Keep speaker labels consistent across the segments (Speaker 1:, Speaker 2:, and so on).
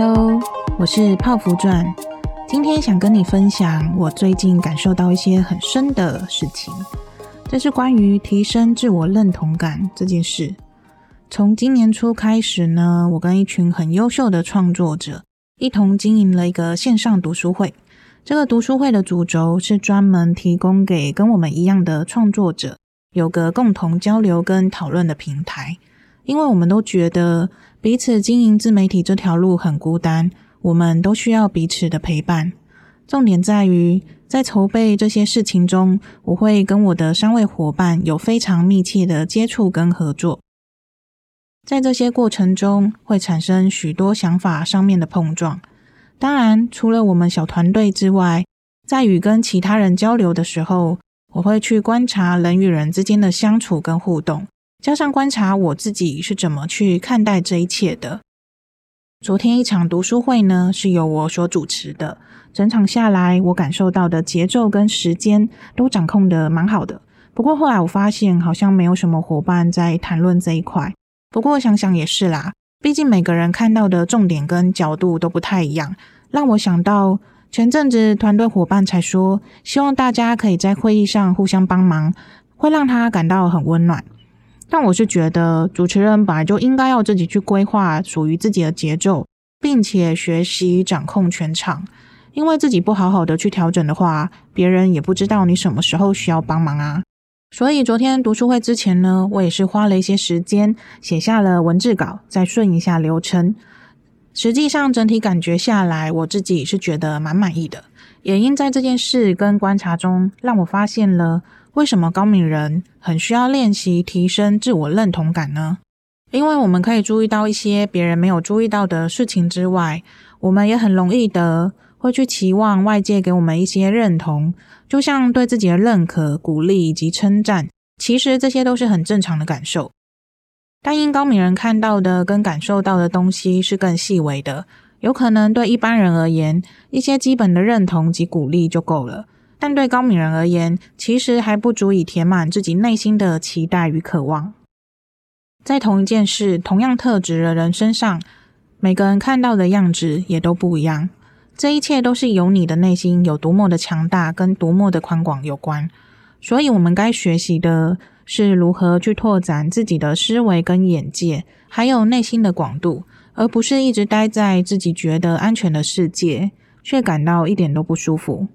Speaker 1: Hello，我是泡芙传，今天想跟你分享我最近感受到一些很深的事情，这是关于提升自我认同感这件事。从今年初开始呢，我跟一群很优秀的创作者一同经营了一个线上读书会。这个读书会的主轴是专门提供给跟我们一样的创作者有个共同交流跟讨论的平台，因为我们都觉得彼此经营自媒体这条路很孤单，我们都需要彼此的陪伴。重点在于，在筹备这些事情中，我会跟我的三位伙伴有非常密切的接触跟合作，在这些过程中会产生许多想法上面的碰撞。当然，除了我们小团队之外，在与跟其他人交流的时候，我会去观察人与人之间的相处跟互动，加上观察我自己是怎么去看待这一切的。昨天一场读书会呢，是由我所主持的，整场下来，我感受到的节奏跟时间都掌控得蛮好的。不过后来我发现，好像没有什么伙伴在谈论这一块。不过想想也是啦。毕竟每个人看到的重点跟角度都不太一样，让我想到前阵子团队伙伴才说，希望大家可以在会议上互相帮忙，会让他感到很温暖。但我是觉得主持人本来就应该要自己去规划属于自己的节奏，并且学习掌控全场，因为自己不好好的去调整的话，别人也不知道你什么时候需要帮忙啊。所以昨天读书会之前呢，我也是花了一些时间写下了文字稿，再顺一下流程。实际上整体感觉下来，我自己是觉得蛮满意的。也因在这件事跟观察中，让我发现了为什么高敏人很需要练习提升自我认同感呢？因为我们可以注意到一些别人没有注意到的事情之外，我们也很容易的。会去期望外界给我们一些认同，就像对自己的认可、鼓励以及称赞，其实这些都是很正常的感受。但因高敏人看到的跟感受到的东西是更细微的，有可能对一般人而言，一些基本的认同及鼓励就够了；但对高敏人而言，其实还不足以填满自己内心的期待与渴望。在同一件事、同样特质的人身上，每个人看到的样子也都不一样。这一切都是由你的内心有多么的强大，跟多么的宽广有关。所以，我们该学习的是如何去拓展自己的思维跟眼界，还有内心的广度，而不是一直待在自己觉得安全的世界，却感到一点都不舒服。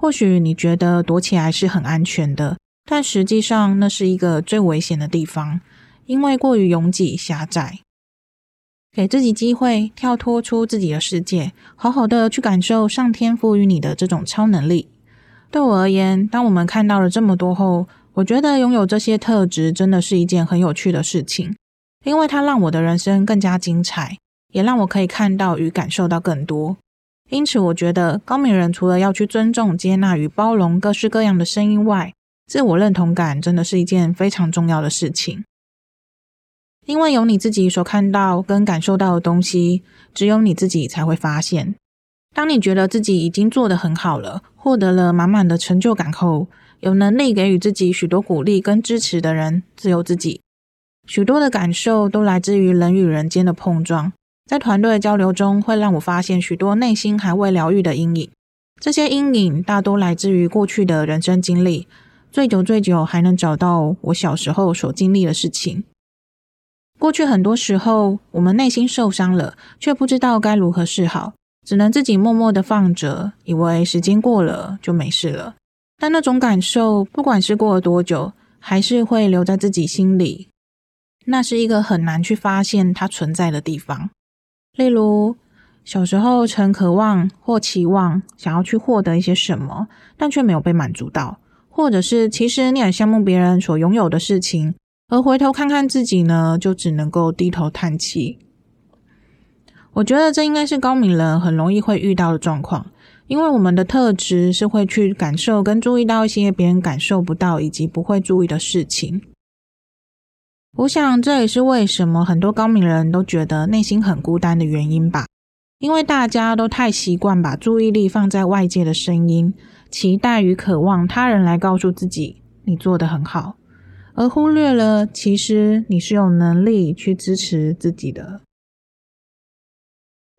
Speaker 1: 或许你觉得躲起来是很安全的，但实际上那是一个最危险的地方，因为过于拥挤狭窄。给自己机会，跳脱出自己的世界，好好的去感受上天赋予你的这种超能力。对我而言，当我们看到了这么多后，我觉得拥有这些特质真的是一件很有趣的事情，因为它让我的人生更加精彩，也让我可以看到与感受到更多。因此，我觉得高敏人除了要去尊重、接纳与包容各式各样的声音外，自我认同感真的是一件非常重要的事情。因为有你自己所看到跟感受到的东西，只有你自己才会发现。当你觉得自己已经做得很好了，获得了满满的成就感后，有能力给予自己许多鼓励跟支持的人，只有自己。许多的感受都来自于人与人间的碰撞，在团队交流中，会让我发现许多内心还未疗愈的阴影。这些阴影大多来自于过去的人生经历，最久最久还能找到我小时候所经历的事情。过去很多时候，我们内心受伤了，却不知道该如何是好，只能自己默默的放着，以为时间过了就没事了。但那种感受，不管是过了多久，还是会留在自己心里。那是一个很难去发现它存在的地方。例如，小时候曾渴望或期望想要去获得一些什么，但却没有被满足到，或者是其实你很羡慕别人所拥有的事情。而回头看看自己呢，就只能够低头叹气。我觉得这应该是高敏人很容易会遇到的状况，因为我们的特质是会去感受跟注意到一些别人感受不到以及不会注意的事情。我想这也是为什么很多高敏人都觉得内心很孤单的原因吧，因为大家都太习惯把注意力放在外界的声音，期待与渴望他人来告诉自己你做得很好。而忽略了，其实你是有能力去支持自己的。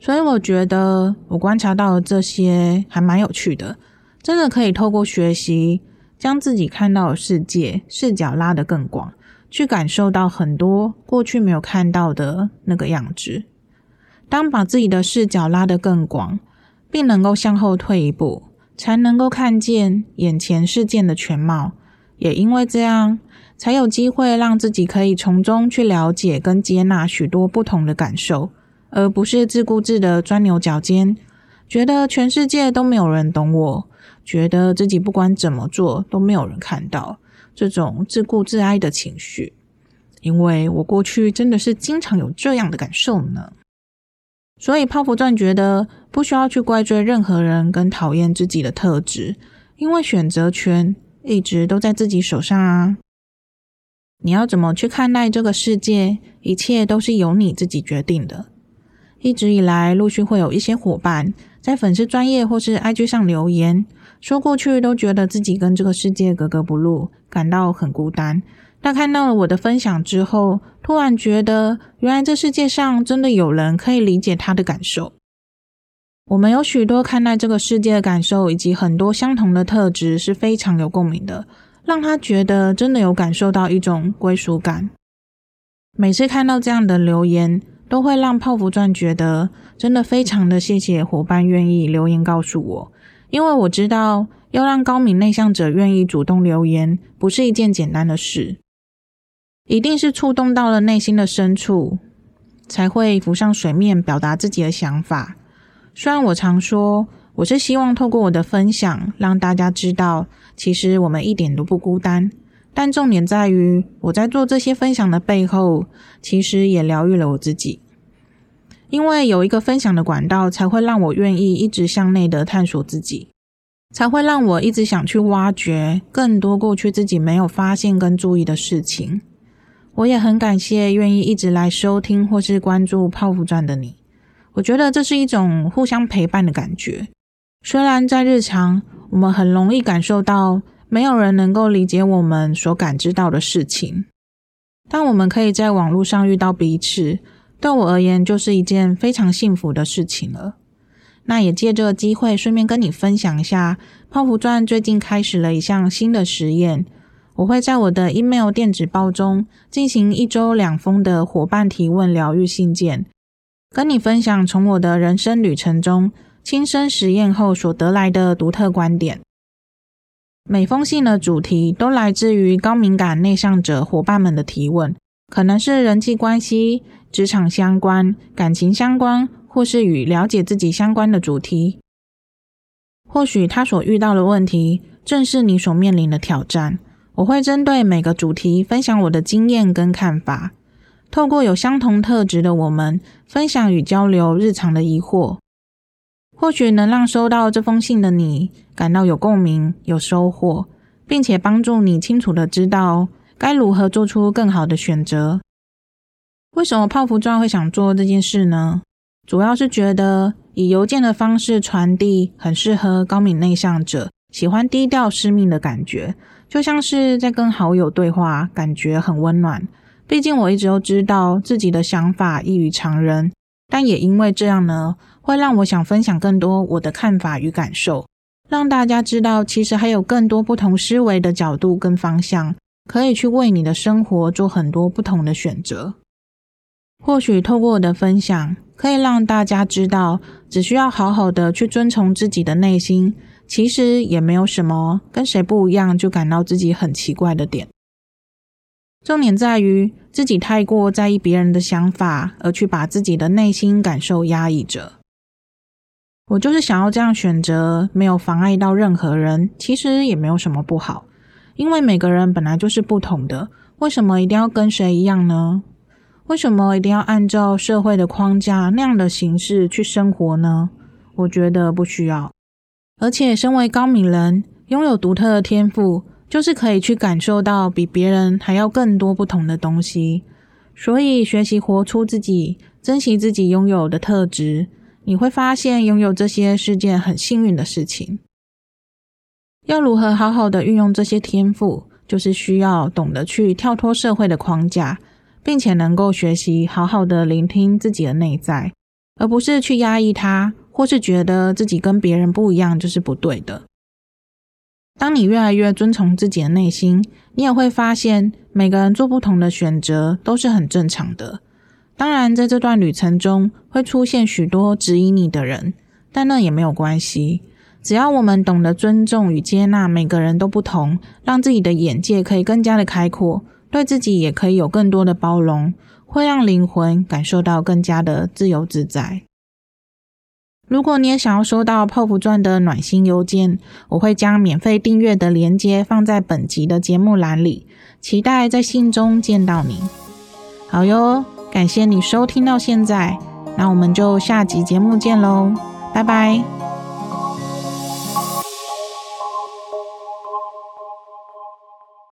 Speaker 1: 所以我觉得我观察到的这些还蛮有趣的，真的可以透过学习，将自己看到的世界视角拉得更广，去感受到很多过去没有看到的那个样子。当把自己的视角拉得更广，并能够向后退一步，才能够看见眼前事件的全貌。也因为这样，才有机会让自己可以从中去了解跟接纳许多不同的感受。而不是自顾自的钻牛角尖，觉得全世界都没有人懂我，觉得自己不管怎么做都没有人看到这种自顾自哀的情绪。因为我过去真的是经常有这样的感受呢。所以泡芙钻觉得不需要去怪罪任何人跟讨厌自己的特质，因为选择权一直都在自己手上啊。你要怎么去看待这个世界，一切都是由你自己决定的。一直以来，陆续会有一些伙伴在粉丝专页或是 IG 上留言，说过去都觉得自己跟这个世界格格不入，感到很孤单。但看到了我的分享之后，突然觉得，原来这世界上真的有人可以理解他的感受。我们有许多看待这个世界的感受，以及很多相同的特质是非常有共鸣的，让他觉得真的有感受到一种归属感。每次看到这样的留言，都会让泡芙钻觉得真的非常的谢谢伙伴愿意留言告诉我，因为我知道要让高敏内向者愿意主动留言不是一件简单的事，一定是触动到了内心的深处，才会浮上水面表达自己的想法。虽然我常说我是希望透过我的分享让大家知道，其实我们一点都不孤单。但重点在于，我在做这些分享的背后，其实也疗愈了我自己。因为有一个分享的管道，才会让我愿意一直向内的探索自己，才会让我一直想去挖掘更多过去自己没有发现跟注意的事情。我也很感谢愿意一直来收听或是关注泡芙传的你。我觉得这是一种互相陪伴的感觉。虽然在日常，我们很容易感受到。没有人能够理解我们所感知到的事情，但我们可以在网络上遇到彼此，对我而言就是一件非常幸福的事情了。那也借这个机会，顺便跟你分享一下，泡芙传最近开始了一项新的实验。我会在我的 email 电子报中进行一周两封的伙伴提问疗愈信件，跟你分享从我的人生旅程中亲身实验后所得来的独特观点。每封信的主题都来自于高敏感内向者伙伴们的提问，可能是人际关系、职场相关、感情相关，或是与了解自己相关的主题。或许他所遇到的问题正是你所面临的挑战。我会针对每个主题分享我的经验跟看法，透过有相同特质的我们分享与交流日常的疑惑。或许能让收到这封信的你感到有共鸣、有收获，并且帮助你清楚的知道该如何做出更好的选择。为什么泡芙钻会想做这件事呢？主要是觉得以邮件的方式传递很适合高敏内向者，喜欢低调私密的感觉，就像是在跟好友对话，感觉很温暖。毕竟我一直都知道自己的想法异于常人，但也因为这样呢。会让我想分享更多我的看法与感受，让大家知道，其实还有更多不同思维的角度跟方向，可以去为你的生活做很多不同的选择。或许透过我的分享，可以让大家知道，只需要好好的去遵从自己的内心，其实也没有什么跟谁不一样就感到自己很奇怪的点。重点在于自己太过在意别人的想法，而去把自己的内心感受压抑着。我就是想要这样选择，没有妨碍到任何人，其实也没有什么不好，因为每个人本来就是不同的，为什么一定要跟谁一样呢？为什么一定要按照社会的框架那样的形式去生活呢？我觉得不需要。而且，身为高敏人，拥有独特的天赋，就是可以去感受到比别人还要更多不同的东西。所以，学习活出自己，珍惜自己拥有的特质。你会发现，拥有这些是件很幸运的事情。要如何好好的运用这些天赋，就是需要懂得去跳脱社会的框架，并且能够学习好好的聆听自己的内在，而不是去压抑它，或是觉得自己跟别人不一样就是不对的。当你越来越遵从自己的内心，你也会发现，每个人做不同的选择都是很正常的。当然，在这段旅程中会出现许多质疑你的人，但那也没有关系。只要我们懂得尊重与接纳每个人都不同，让自己的眼界可以更加的开阔，对自己也可以有更多的包容，会让灵魂感受到更加的自由自在。如果你也想要收到泡芙传的暖心邮件，我会将免费订阅的链接放在本集的节目栏里，期待在信中见到你。好哟，感谢你收听到现在，那我们就下集节目见喽，拜拜。